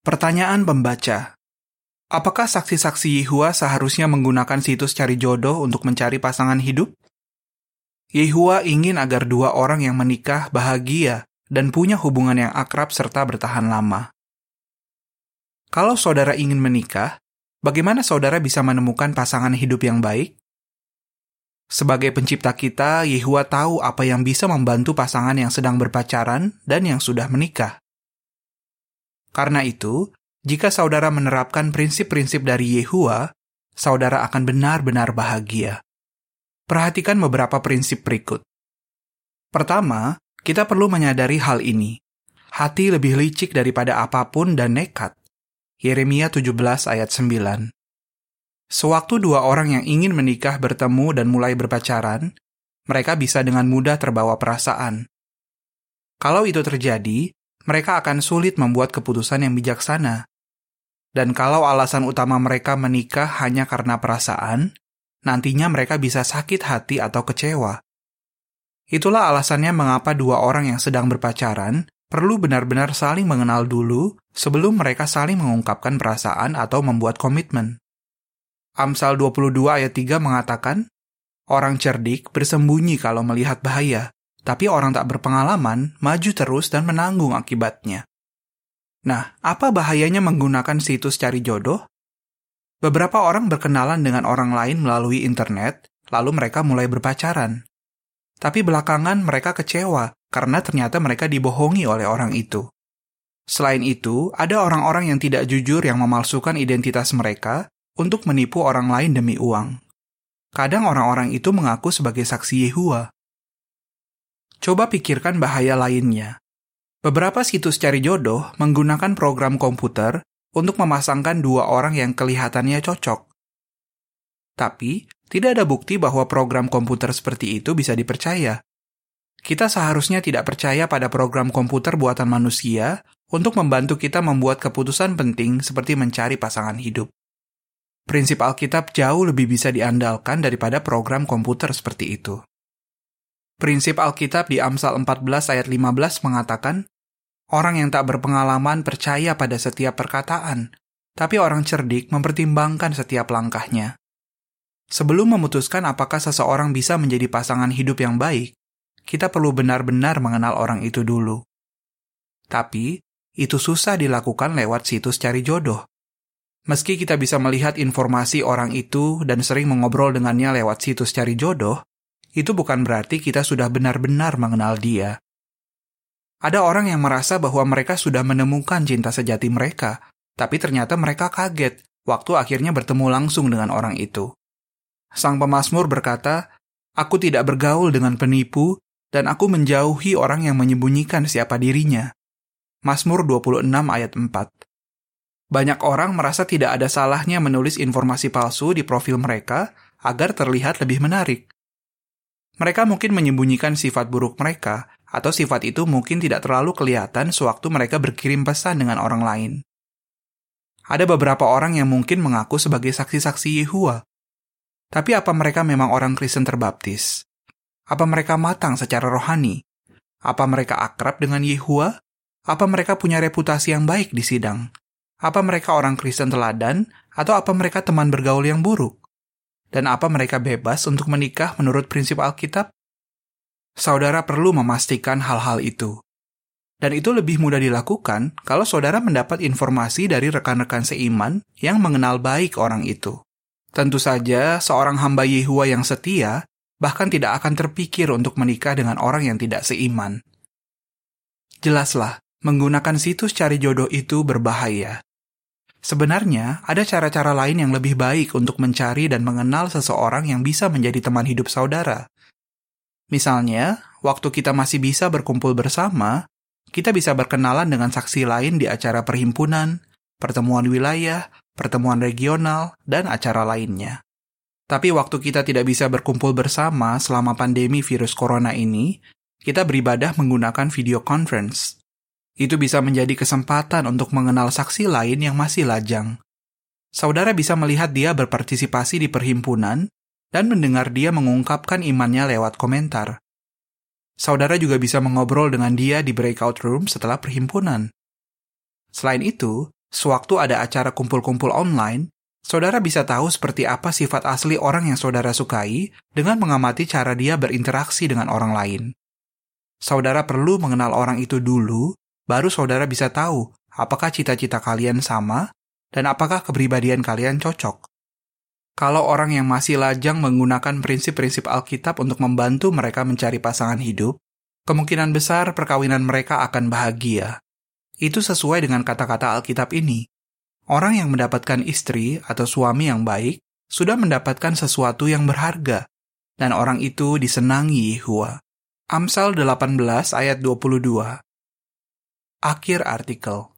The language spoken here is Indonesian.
Pertanyaan pembaca. Apakah saksi-saksi Yehua seharusnya menggunakan situs cari jodoh untuk mencari pasangan hidup? Yehua ingin agar dua orang yang menikah bahagia dan punya hubungan yang akrab serta bertahan lama. Kalau saudara ingin menikah, bagaimana saudara bisa menemukan pasangan hidup yang baik? Sebagai pencipta kita, Yehua tahu apa yang bisa membantu pasangan yang sedang berpacaran dan yang sudah menikah. Karena itu, jika saudara menerapkan prinsip-prinsip dari Yehua, saudara akan benar-benar bahagia. Perhatikan beberapa prinsip berikut. Pertama, kita perlu menyadari hal ini. Hati lebih licik daripada apa pun dan nekat. Yeremia 17 ayat 9. Sewaktu dua orang yang ingin menikah bertemu dan mulai berpacaran, mereka bisa dengan mudah terbawa perasaan. Kalau itu terjadi, mereka akan sulit membuat keputusan yang bijaksana. Dan kalau alasan utama mereka menikah hanya karena perasaan, nantinya mereka bisa sakit hati atau kecewa. Itulah alasannya mengapa dua orang yang sedang berpacaran perlu benar-benar saling mengenal dulu sebelum mereka saling mengungkapkan perasaan atau membuat komitmen. Amsal 22 ayat 3 mengatakan, Orang cerdik bersembunyi kalau melihat bahaya, tapi orang tak berpengalaman maju terus dan menanggung akibatnya. Nah, apa bahayanya menggunakan situs cari jodoh? Beberapa orang berkenalan dengan orang lain melalui internet, lalu mereka mulai berpacaran. Tapi belakangan mereka kecewa karena ternyata mereka dibohongi oleh orang itu. Selain itu, ada orang-orang yang tidak jujur yang memalsukan identitas mereka untuk menipu orang lain demi uang. Kadang orang-orang itu mengaku sebagai saksi Yehua, Coba pikirkan bahaya lainnya. Beberapa situs cari jodoh menggunakan program komputer untuk memasangkan dua orang yang kelihatannya cocok. Tapi, tidak ada bukti bahwa program komputer seperti itu bisa dipercaya. Kita seharusnya tidak percaya pada program komputer buatan manusia untuk membantu kita membuat keputusan penting seperti mencari pasangan hidup. Prinsip Alkitab jauh lebih bisa diandalkan daripada program komputer seperti itu. Prinsip Alkitab di Amsal 14 ayat 15 mengatakan, Orang yang tak berpengalaman percaya pada setiap perkataan, tapi orang cerdik mempertimbangkan setiap langkahnya. Sebelum memutuskan apakah seseorang bisa menjadi pasangan hidup yang baik, kita perlu benar-benar mengenal orang itu dulu. Tapi, itu susah dilakukan lewat situs cari jodoh. Meski kita bisa melihat informasi orang itu dan sering mengobrol dengannya lewat situs cari jodoh, itu bukan berarti kita sudah benar-benar mengenal dia. Ada orang yang merasa bahwa mereka sudah menemukan cinta sejati mereka, tapi ternyata mereka kaget waktu akhirnya bertemu langsung dengan orang itu. Sang pemazmur berkata, Aku tidak bergaul dengan penipu, dan aku menjauhi orang yang menyembunyikan siapa dirinya. Mazmur 26 ayat 4 Banyak orang merasa tidak ada salahnya menulis informasi palsu di profil mereka agar terlihat lebih menarik. Mereka mungkin menyembunyikan sifat buruk mereka, atau sifat itu mungkin tidak terlalu kelihatan sewaktu mereka berkirim pesan dengan orang lain. Ada beberapa orang yang mungkin mengaku sebagai saksi-saksi Yehua. Tapi apa mereka memang orang Kristen terbaptis? Apa mereka matang secara rohani? Apa mereka akrab dengan Yehua? Apa mereka punya reputasi yang baik di sidang? Apa mereka orang Kristen teladan? Atau apa mereka teman bergaul yang buruk? Dan apa mereka bebas untuk menikah menurut prinsip Alkitab? Saudara perlu memastikan hal-hal itu. Dan itu lebih mudah dilakukan kalau saudara mendapat informasi dari rekan-rekan seiman yang mengenal baik orang itu. Tentu saja, seorang hamba Yehua yang setia bahkan tidak akan terpikir untuk menikah dengan orang yang tidak seiman. Jelaslah, menggunakan situs cari jodoh itu berbahaya. Sebenarnya, ada cara-cara lain yang lebih baik untuk mencari dan mengenal seseorang yang bisa menjadi teman hidup saudara. Misalnya, waktu kita masih bisa berkumpul bersama, kita bisa berkenalan dengan saksi lain di acara perhimpunan, pertemuan wilayah, pertemuan regional, dan acara lainnya. Tapi waktu kita tidak bisa berkumpul bersama selama pandemi virus corona ini, kita beribadah menggunakan video conference. Itu bisa menjadi kesempatan untuk mengenal saksi lain yang masih lajang. Saudara bisa melihat dia berpartisipasi di perhimpunan dan mendengar dia mengungkapkan imannya lewat komentar. Saudara juga bisa mengobrol dengan dia di breakout room setelah perhimpunan. Selain itu, Sewaktu ada acara kumpul-kumpul online, saudara bisa tahu seperti apa sifat asli orang yang saudara sukai dengan mengamati cara dia berinteraksi dengan orang lain. Saudara perlu mengenal orang itu dulu, baru saudara bisa tahu apakah cita-cita kalian sama dan apakah kepribadian kalian cocok. Kalau orang yang masih lajang menggunakan prinsip-prinsip Alkitab untuk membantu mereka mencari pasangan hidup, kemungkinan besar perkawinan mereka akan bahagia. Itu sesuai dengan kata-kata Alkitab ini. Orang yang mendapatkan istri atau suami yang baik sudah mendapatkan sesuatu yang berharga, dan orang itu disenangi Yehua. Amsal 18 ayat 22 Akhir artikel